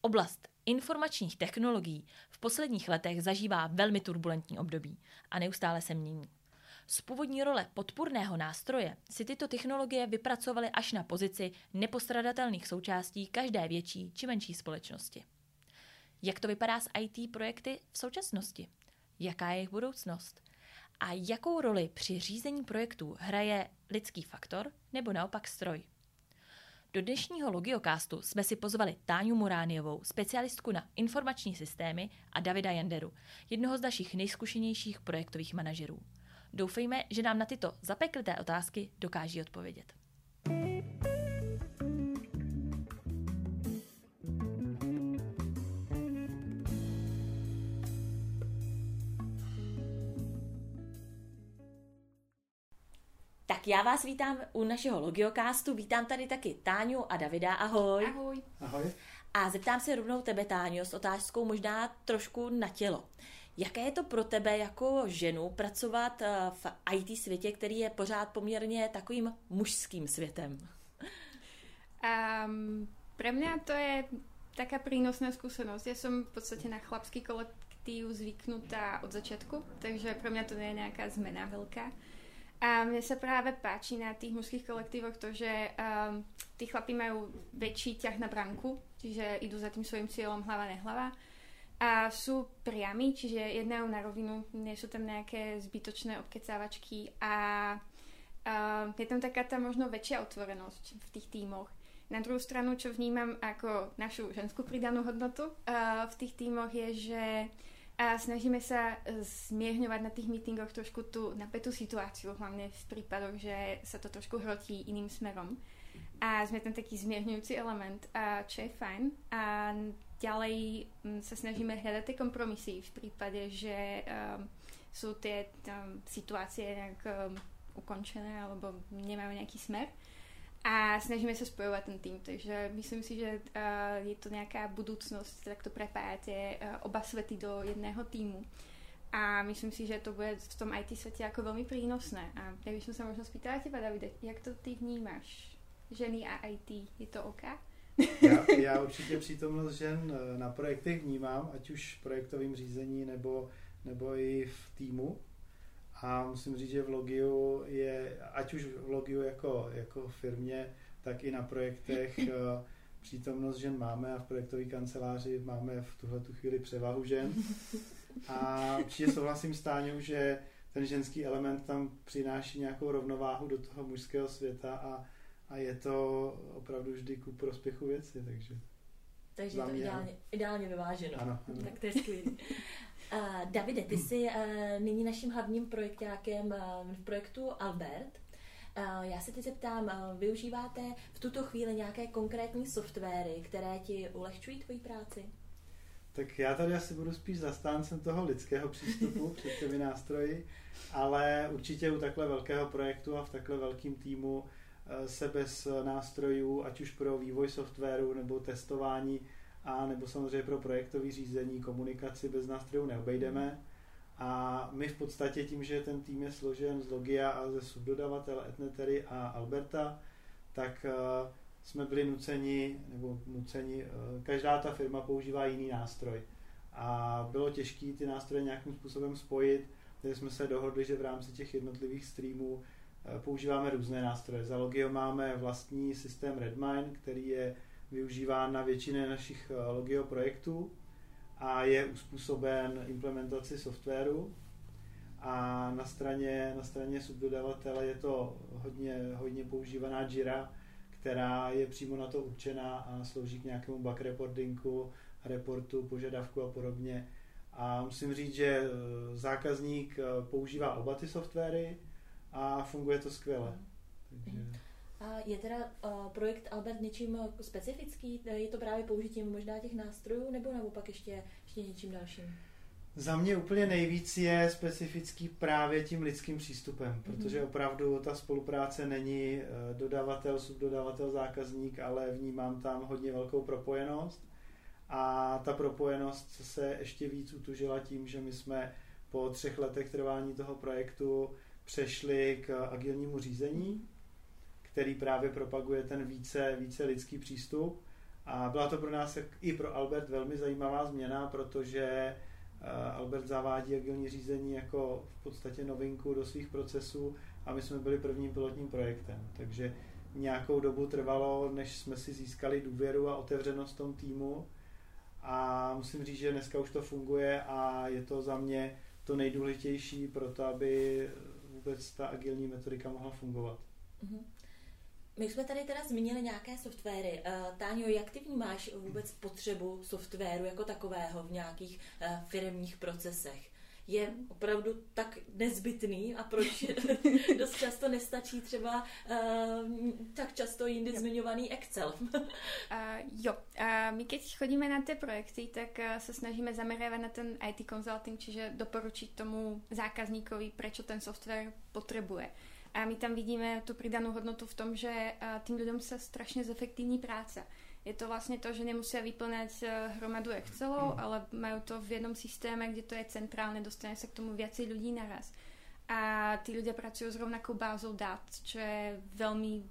Oblast informačních technologií v posledních letech zažívá velmi turbulentní období a neustále se mění. Z původní role podpůrného nástroje si tyto technologie vypracovaly až na pozici nepostradatelných součástí každé větší či menší společnosti. Jak to vypadá s IT projekty v současnosti? Jaká je jejich budoucnost? A jakou roli při řízení projektů hraje lidský faktor nebo naopak stroj? Do dnešního Logiocastu jsme si pozvali Táňu Murániovou, specialistku na informační systémy a Davida Janderu, jednoho z našich nejzkušenějších projektových manažerů. Doufejme, že nám na tyto zapeklité otázky dokáží odpovědět. Tak já vás vítám u našeho Logiocastu. Vítám tady taky Táňu a Davida. Ahoj. Ahoj. Ahoj. A zeptám se rovnou tebe, Táňo, s otázkou možná trošku na tělo. Jaké je to pro tebe jako ženu pracovat eh, v IT světě, který je pořád poměrně takovým mužským světem? Um, pre mňa to je taká prínosná skúsenosť. Ja som v podstate na chlapský kolektív zvyknutá od začiatku, takže pre mňa to nie je nejaká zmena veľká. A mne sa práve páči na tých mužských kolektívoch to, že um, tí chlapí majú väčší ťah na branku, čiže idú za tým svojim cieľom hlava nehlava a sú priami, čiže jednajú na rovinu, sú tam nejaké zbytočné obkecávačky a uh, je tam taká tá možno väčšia otvorenosť v tých tímoch. Na druhou stranu, čo vnímam ako našu ženskú pridanú hodnotu uh, v tých tímoch je, že a snažíme sa zmierňovať na tých meetingoch trošku tú napätú situáciu, hlavne v prípadoch, že sa to trošku hrotí iným smerom. A sme tam taký zmierňujúci element, a čo je fajn. A ďalej sa snažíme hľadať tie kompromisy v prípade, že um, sú tie um, situácie nejak um, ukončené alebo nemajú nejaký smer. A snažíme sa spojovať ten tým, takže myslím si, že uh, je to nejaká budúcnosť, takto prepájať tie uh, oba svety do jedného týmu. A myslím si, že to bude v tom IT svete ako veľmi prínosné. A ja by som sa možno spýtala teba, Davide, jak to ty vnímáš? Ženy a IT, je to OK? Já, já určitě přítomnost žen eh, na projektech vnímám, ať už v projektovém řízení nebo, nebo i v týmu. A musím říct, že v Logiu je, ať už v Logiu jako, jako firmě, tak i na projektech eh, přítomnost žen máme a v projektové kanceláři máme v tuhle tu chvíli převahu žen. A určitě souhlasím s Táňou, že ten ženský element tam přináší nějakou rovnováhu do toho mužského světa a, a je to opravdu vždy ku prospěchu věci, takže... Takže je to ideálně, ideálně vyváženo. Ano, ano. Tak to je skvělé. Uh, Davide, ty jsi uh, nyní naším hlavním projektákem uh, v projektu Albert. Já se teď zeptám, využíváte v tuto chvíli nějaké konkrétní softwary, které ti ulehčují tvoji práci? Tak já tady asi budu spíš zastáncem toho lidského přístupu před těmi nástroji, ale určitě u takhle velkého projektu a v takhle velkém týmu se bez nástrojů, ať už pro vývoj softwaru nebo testování, a nebo samozřejmě pro projektové řízení, komunikaci bez nástrojů neobejdeme. A my v podstatě tím, že ten tým je složen z Logia a ze subdodavatele Etnetery a Alberta, tak uh, jsme byli nuceni, nebo nuceni, uh, každá ta firma používá jiný nástroj. A bylo těžké ty nástroje nějakým způsobem spojit, takže jsme se dohodli, že v rámci těch jednotlivých streamů uh, používáme různé nástroje. Za Logio máme vlastní systém Redmine, který je využíván na většině našich eh, Logio projektů a je uspůsoben implementaci softwaru. A na straně, na straně subdodavatele je to hodně, hodně používaná Jira, která je přímo na to určená a slouží k nějakému bug reportingu, reportu, požadavku a podobně. A musím říct, že eh, zákazník eh, používá oba ty softwary a funguje to skvěle. Takže... A je teda uh, projekt Albert něčím specifický? Je to právě použitím možná těch nástrojů nebo naopak ještě, ještě něčím dalším? Za mě úplně nejvíc je specifický právě tím lidským přístupem, mm-hmm. protože opravdu ta spolupráce není dodavatel, subdodavatel, zákazník, ale vnímám tam hodně velkou propojenost. A ta propojenost se ještě víc utužila tím, že my jsme po třech letech trvání toho projektu přešli k agilnímu řízení, který právě propaguje ten více, více lidský přístup A byla to pro nás i pro Albert velmi zajímavá změna, protože Albert zavádí agilní řízení jako v podstatě novinku do svých procesů a my jsme byli prvním pilotním projektem. Takže nějakou dobu trvalo, než jsme si získali důvěru a otevřenost tom týmu. A musím říct, že dneska už to funguje a je to za mě to nejdůležitější pro to, aby vůbec ta agilní metodika mohla fungovat. Mm-hmm. My jsme tady teda zmínili nějaké softwary. Uh, Táňo, jak ty vnímáš vůbec potřebu softwaru jako takového v nějakých uh, firmních procesech? je opravdu tak nezbytný a proč dost často nestačí třeba uh, tak často jindy jo. zmiňovaný Excel. uh, jo, uh, my keď chodíme na ty projekty, tak uh, se snažíme zaměřovat na ten IT consulting, čiže doporučit tomu zákazníkovi, proč ten software potřebuje. A my tam vidíme tu pridanú hodnotu v tom, že uh, tým ľuďom sa strašne zefektívní práca je to vlastně to, že nemusí vyplňať eh, hromadu Excelov, mm. ale mají to v jednom systéme, kde to je centrálne, dostane se k tomu viacej ľudí naraz. A tí ľudia pracujú s rovnakou bázou dát, čo je veľmi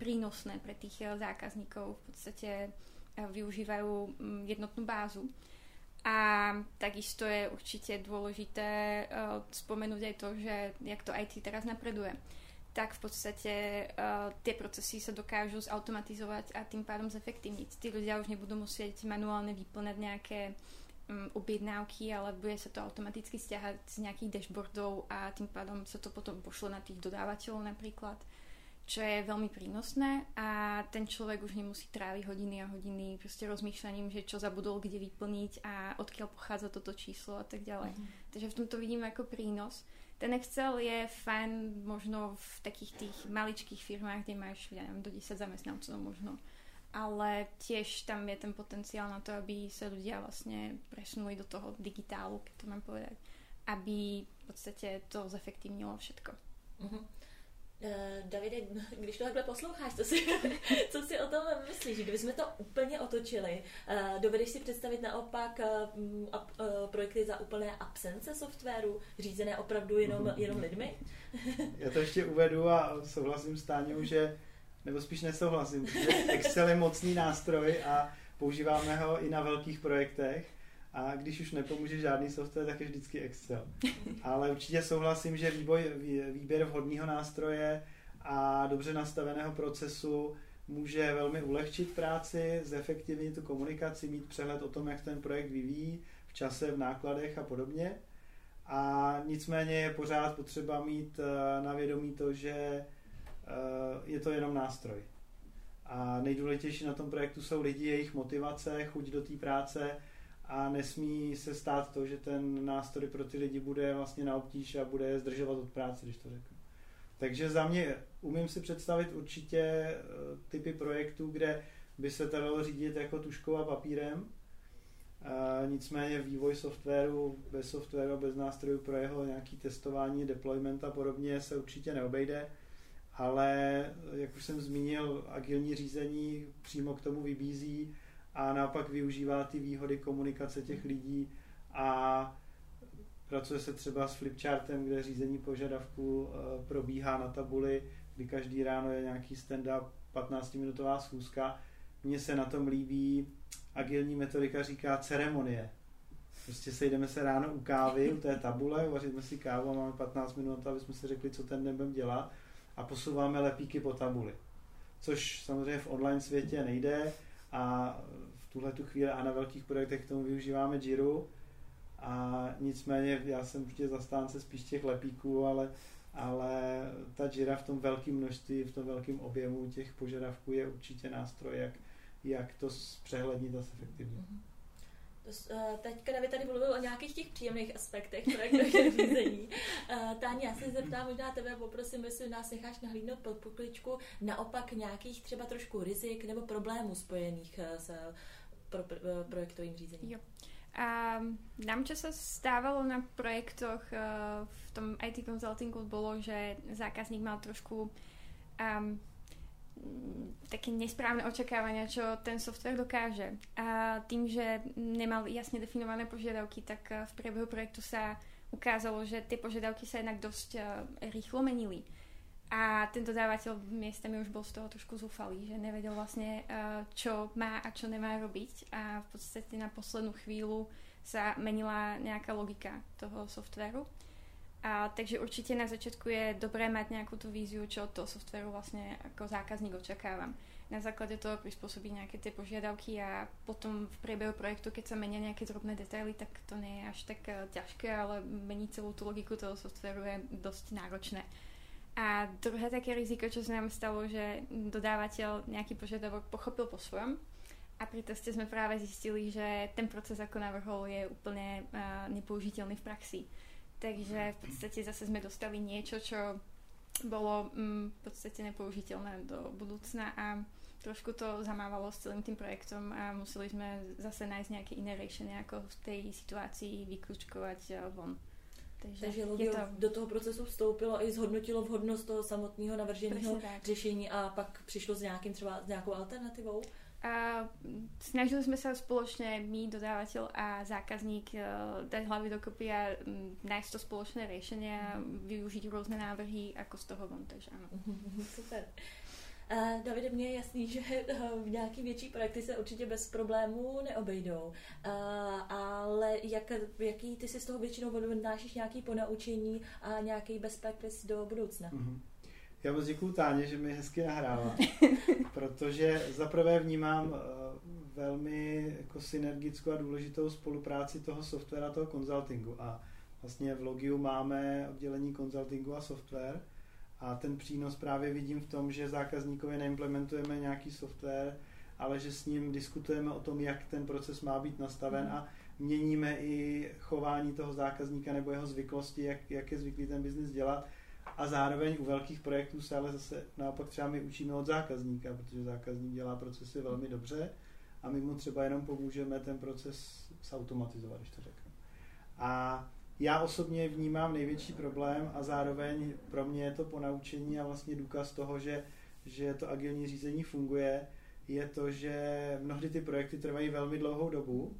prínosné pre tých eh, zákazníkov. V podstate eh, využívajú mm, jednotnú bázu. A takisto je určite dôležité uh, spomenúť aj to, že jak to IT teraz napreduje tak v podstate uh, tie procesy sa dokážu zautomatizovať a tým pádom zefektívniť. Tí ľudia už nebudú musieť manuálne vyplňať nejaké um, objednávky, ale bude sa to automaticky stiahať z nejakých dashboardov a tým pádom sa to potom pošle na tých dodávateľov napríklad, čo je veľmi prínosné a ten človek už nemusí tráviť hodiny a hodiny proste rozmýšľaním, že čo zabudol kde vyplniť a odkiaľ pochádza toto číslo a tak ďalej. Mm-hmm. Takže v tomto vidím ako prínos. Ten Excel je fajn možno v takých tých maličkých firmách, kde máš, ja neviem, do 10 zamestnancov možno. Ale tiež tam je ten potenciál na to, aby sa ľudia vlastne presunuli do toho digitálu, keď to mám povedať. Aby v podstate to zefektívnilo všetko. Uh-huh. Uh, Davide, když to takhle posloucháš, co si, co si o tom myslíš? Kdybychom to úplně otočili, uh, dovedeš si představit naopak uh, projekty za úplné absence softwaru, řízené opravdu jenom, jenom lidmi? Já to ještě uvedu a souhlasím s Táňou, že, nebo spíš nesouhlasím, že Excel je mocný nástroj a používáme ho i na velkých projektech. A když už nepomůže žádný software, tak je vždycky Excel. Ale určitě souhlasím, že výboj, výběr vhodného nástroje a dobře nastaveného procesu může velmi ulehčit práci, zefektivnit tu komunikaci, mít přehled o tom, jak ten projekt vyvíjí v čase, v nákladech a podobně. A nicméně je pořád potřeba mít eh, na vědomí to, že eh, je to jenom nástroj. A nejdůležitější na tom projektu jsou lidi, jejich motivace, chuť do té práce, a nesmí se stát to, že ten nástroj pro ty lidi bude vlastně na obtíž a bude je zdržovat od práce, když to řeknu. Takže za mě umím si představit určitě eh, typy projektů, kde by se to dalo řídit jako tuškou a papírem. A nicméně vývoj softwaru bez softwaru bez nástrojů pro jeho nějaký testování, deployment a podobně se určitě neobejde. Ale, jak už jsem zmínil, agilní řízení přímo k tomu vybízí a naopak využívá ty výhody komunikace těch lidí a pracuje se třeba s flipchartem, kde řízení požadavků eh, probíhá na tabuli, kdy každý ráno je nějaký stand-up, 15-minutová schůzka. Mně se na tom líbí, agilní metodika říká ceremonie. Prostě sejdeme se ráno u kávy, u té tabule, uvaříme si kávu a máme 15 minut, aby jsme si řekli, co ten den budeme dělat a posouváme lepíky po tabuli. Což samozřejmě v online světě nejde, a v tuhle tu chvíli a na velkých projektech k tomu využíváme Jiru a nicméně já jsem určitě zastánce spíš těch lepíků, ale, ale ta Jira v tom velkém množství, v tom velkém objemu těch požadavků je určitě nástroj, jak, jak to zpřehlednit a zefektivnit. Mm-hmm. Uh, teďka David tady mluvil o nějakých těch příjemných aspektech projektového řízení. Uh, Táni, já se zeptám možná tebe, poprosím, jestli nás necháš nahlídnout pod pokličku naopak nějakých třeba trošku rizik nebo problémů spojených uh, s pro, pro, projektovým řízením. Jo. A nám, čo sa stávalo na projektoch v tom IT consultingu, bolo, že zákazník mal trošku um, také nesprávne očakávania, čo ten software dokáže. A tým, že nemal jasne definované požiadavky, tak eh, v priebehu projektu sa ukázalo, že tie požiadavky sa jednak dosť uh, rýchlo menili. A ten dodávateľ miestami už bol z toho trošku zúfalý, že nevedel vlastne, uh, čo má a čo nemá robiť. A v podstate na poslednú chvíľu sa menila nejaká logika toho softwaru. A, takže určite na začiatku je dobré mať nejakú tú víziu, čo od toho softwaru vlastne ako zákazník očakávam. Na základe toho prispôsobiť nejaké tie požiadavky a potom v priebehu projektu, keď sa menia nejaké drobné detaily, tak to je až tak uh, ťažké, ale meniť celú tú logiku toho softwaru je dosť náročné. A druhé také riziko, čo sa nám stalo, že dodávateľ nejaký požiadavok pochopil po svojom a pri teste sme práve zistili, že ten proces, ako navrhol, je úplne uh, nepoužiteľný v praxi. Takže v podstate zase sme dostali niečo, čo bolo mm, v podstate nepoužiteľné do budúcna a trošku to zamávalo s celým tým projektom a museli sme zase nájsť nejaké iné riešenie, ako v tej situácii vyklúčkovať eh, von. Takže, Takže Logio to... do toho procesu vstoupilo i zhodnotilo vhodnost toho samotného navrženého řešení a pak přišlo s nějakým třeba s nějakou alternativou? A snažili sme sa spoločne my, dodávateľ a zákazník uh, dať hlavy dokopy a um, nájsť to spoločné riešenie a využiť rôzne návrhy ako z toho von, takže áno. Super. Uh, Davide, mně je jasný, že uh, nějaký větší projekty se určitě bez problémů neobejdou, uh, ale jak, jaký ty si z toho většinou odnášíš nějaký ponaučení a nějaký best practice do budoucna? Mm-hmm. Já moc děkuju Táně, že mi hezky nahrává, protože zaprvé vnímám eh, velmi jako synergickou a důležitou spolupráci toho software a toho konzultingu. A vlastně v Logiu máme oddělení konzultingu a software. A ten přínos právě vidím v tom, že zákazníkovi neimplementujeme nějaký software, ale že s ním diskutujeme o tom, jak ten proces má být nastaven mm. a měníme i chování toho zákazníka nebo jeho zvyklosti, jak, jak je zvyklý ten biznis dělat a zároveň u velkých projektů se ale zase naopak třeba my učíme od zákazníka, protože zákazník dělá procesy velmi dobře a my mu třeba jenom pomůžeme ten proces zautomatizovat, když to řeknu. A já osobně vnímám největší problém a zároveň pro mě je to ponaučení a vlastně důkaz toho, že, že to agilní řízení funguje, je to, že mnohdy ty projekty trvají velmi dlouhou dobu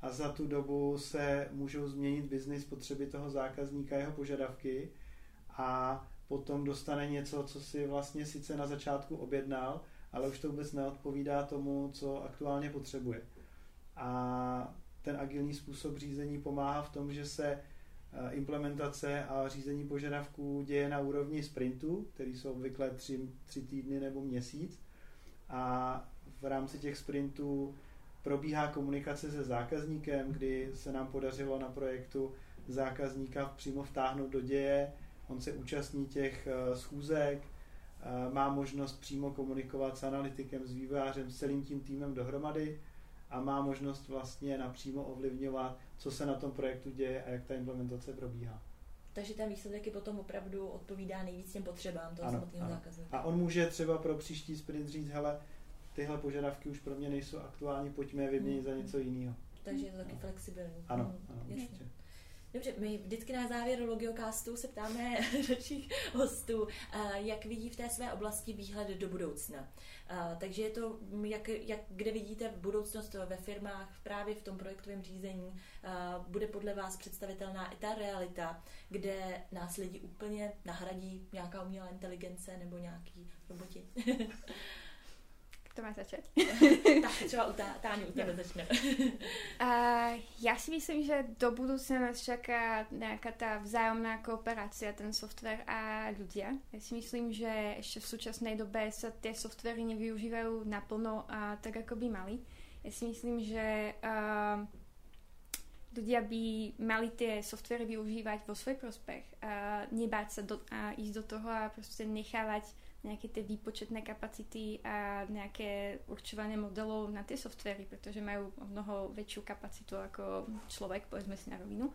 a za tu dobu se můžou změnit biznis potřeby toho zákazníka, jeho požadavky a potom dostane něco, co si vlastně sice na začátku objednal, ale už to vůbec neodpovídá tomu, co aktuálně potřebuje. A ten agilní způsob řízení pomáhá v tom, že se eh, implementace a řízení požadavků děje na úrovni sprintu, který jsou obvykle tři, tři týdny nebo měsíc. A v rámci těch sprintů probíhá komunikace se zákazníkem, kdy se nám podařilo na projektu zákazníka přímo vtáhnout do děje, on se účastní těch eh, schůzek, eh, má možnost přímo komunikovat s analytikem, s vývojářem, s celým tím týmem dohromady a má možnost vlastně napřímo ovlivňovat, co se na tom projektu děje a jak ta implementace probíhá. Takže ten výsledek je potom opravdu odpovídá nejvíc těm potřebám toho samotného zákazníka. A on může třeba pro příští sprint říct, hele, tyhle požadavky už pro mě nejsou aktuální, pojďme je vyměnit hmm. za něco jiného. Takže je to taky no. flexibilní. Ano, hmm. ano, určitě. Dobře, my vždycky na závěr Logiocastu se ptáme našich hostů, jak vidí v té své oblasti výhled do budoucna. Takže je to, jak, jak, kde vidíte budoucnost ve firmách, právě v tom projektovém řízení, bude podle vás představitelná i ta realita, kde nás lidi úplně nahradí nějaká umělá inteligence nebo nějaký roboti. To má začít? tak třeba u tá, Táňu, u tebe začne. uh, já si myslím, že do budoucna nás čaká nějaká ta vzájomná kooperace, ten software a ľudia. Já si myslím, že ještě v současné době se ty softwary nevyužívají naplno a tak, jako by mali. Já si myslím, že uh, ľudia by mali tie softwary využívať vo svoj prospech a nebáť sa do, a ísť do toho a proste nechávať nejaké tie výpočetné kapacity a nejaké určovanie modelov na tie softvery, pretože majú mnoho väčšiu kapacitu ako človek, povedzme si na rovinu.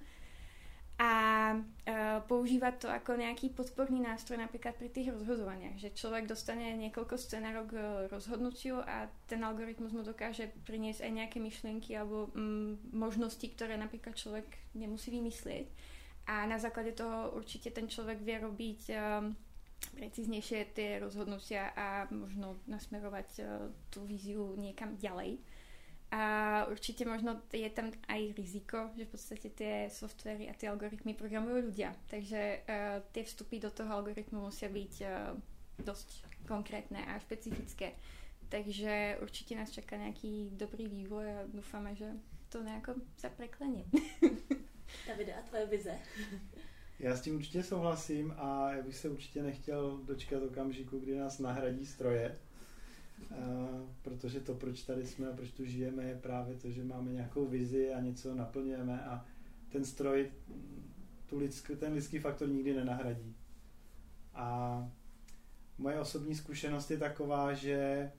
A uh, používať to ako nejaký podporný nástroj napríklad pri tých rozhodovaniach, že človek dostane niekoľko scenárov k rozhodnutiu a ten algoritmus mu dokáže priniesť aj nejaké myšlienky alebo mm, možnosti, ktoré napríklad človek nemusí vymyslieť. A na základe toho určite ten človek vie robiť um, precíznejšie tie rozhodnutia a možno nasmerovať uh, tú víziu niekam ďalej. A určite možno je tam aj riziko, že v podstate tie softvery a tie algoritmy programujú ľudia. Takže uh, tie vstupy do toho algoritmu musia byť uh, dosť konkrétne a špecifické. Takže určite nás čaká nejaký dobrý vývoj a dúfame, že to nejako sa preklenie. Davide, a tvoje vize? Já s tím určitě souhlasím a já bych se určitě nechtěl dočkat okamžiku, kdy nás nahradí stroje, protože to, proč tady jsme a proč tu žijeme, je právě to, že máme nějakou vizi a něco naplňujeme a ten stroj tu lidský, ten lidský faktor nikdy nenahradí. A moje osobní zkušenost je taková, že e,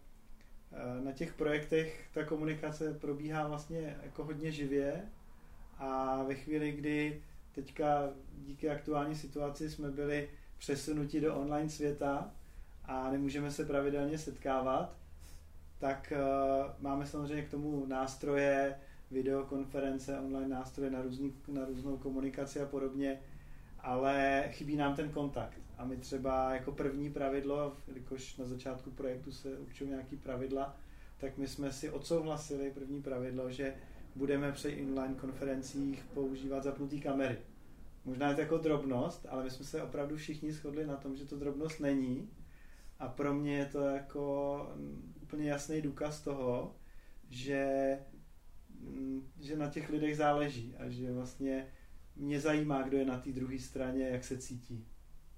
na těch projektech ta komunikace probíhá vlastně jako hodně živě a ve chvíli, kdy teďka díky aktuální situaci jsme byli přesunuti do online světa a nemůžeme se pravidelně setkávat, tak uh, máme samozřejmě k tomu nástroje, videokonference, online nástroje na, různý, na různou komunikaci a podobně, ale chybí nám ten kontakt. A my třeba jako první pravidlo, jakož na začátku projektu se určují nějaký pravidla, tak my jsme si odsouhlasili první pravidlo, že budeme při online konferencích používat zapnutý kamery. Možná je to jako drobnost, ale my jsme se opravdu všichni shodli na tom, že to drobnost není. A pro mě je to jako úplně jasný důkaz toho, že, mm, že na těch lidech záleží a že vlastně mě zajímá, kdo je na té druhé straně, jak se cítí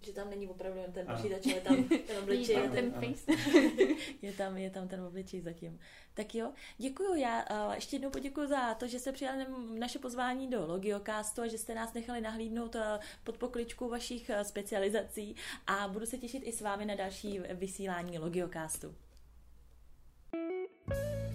že tam není opravdu jen ten počítač, ale tam ten obličej. je, ten face. je, tam, je tam ten obličej zatím. Tak jo, děkuju Já uh, ještě jednou poděkuji za to, že jste přijali naše pozvání do Logiocastu a že jste nás nechali nahlídnout uh, pod pokličku vašich uh, specializací a budu se těšit i s vámi na další vysílání Logiocastu. thank you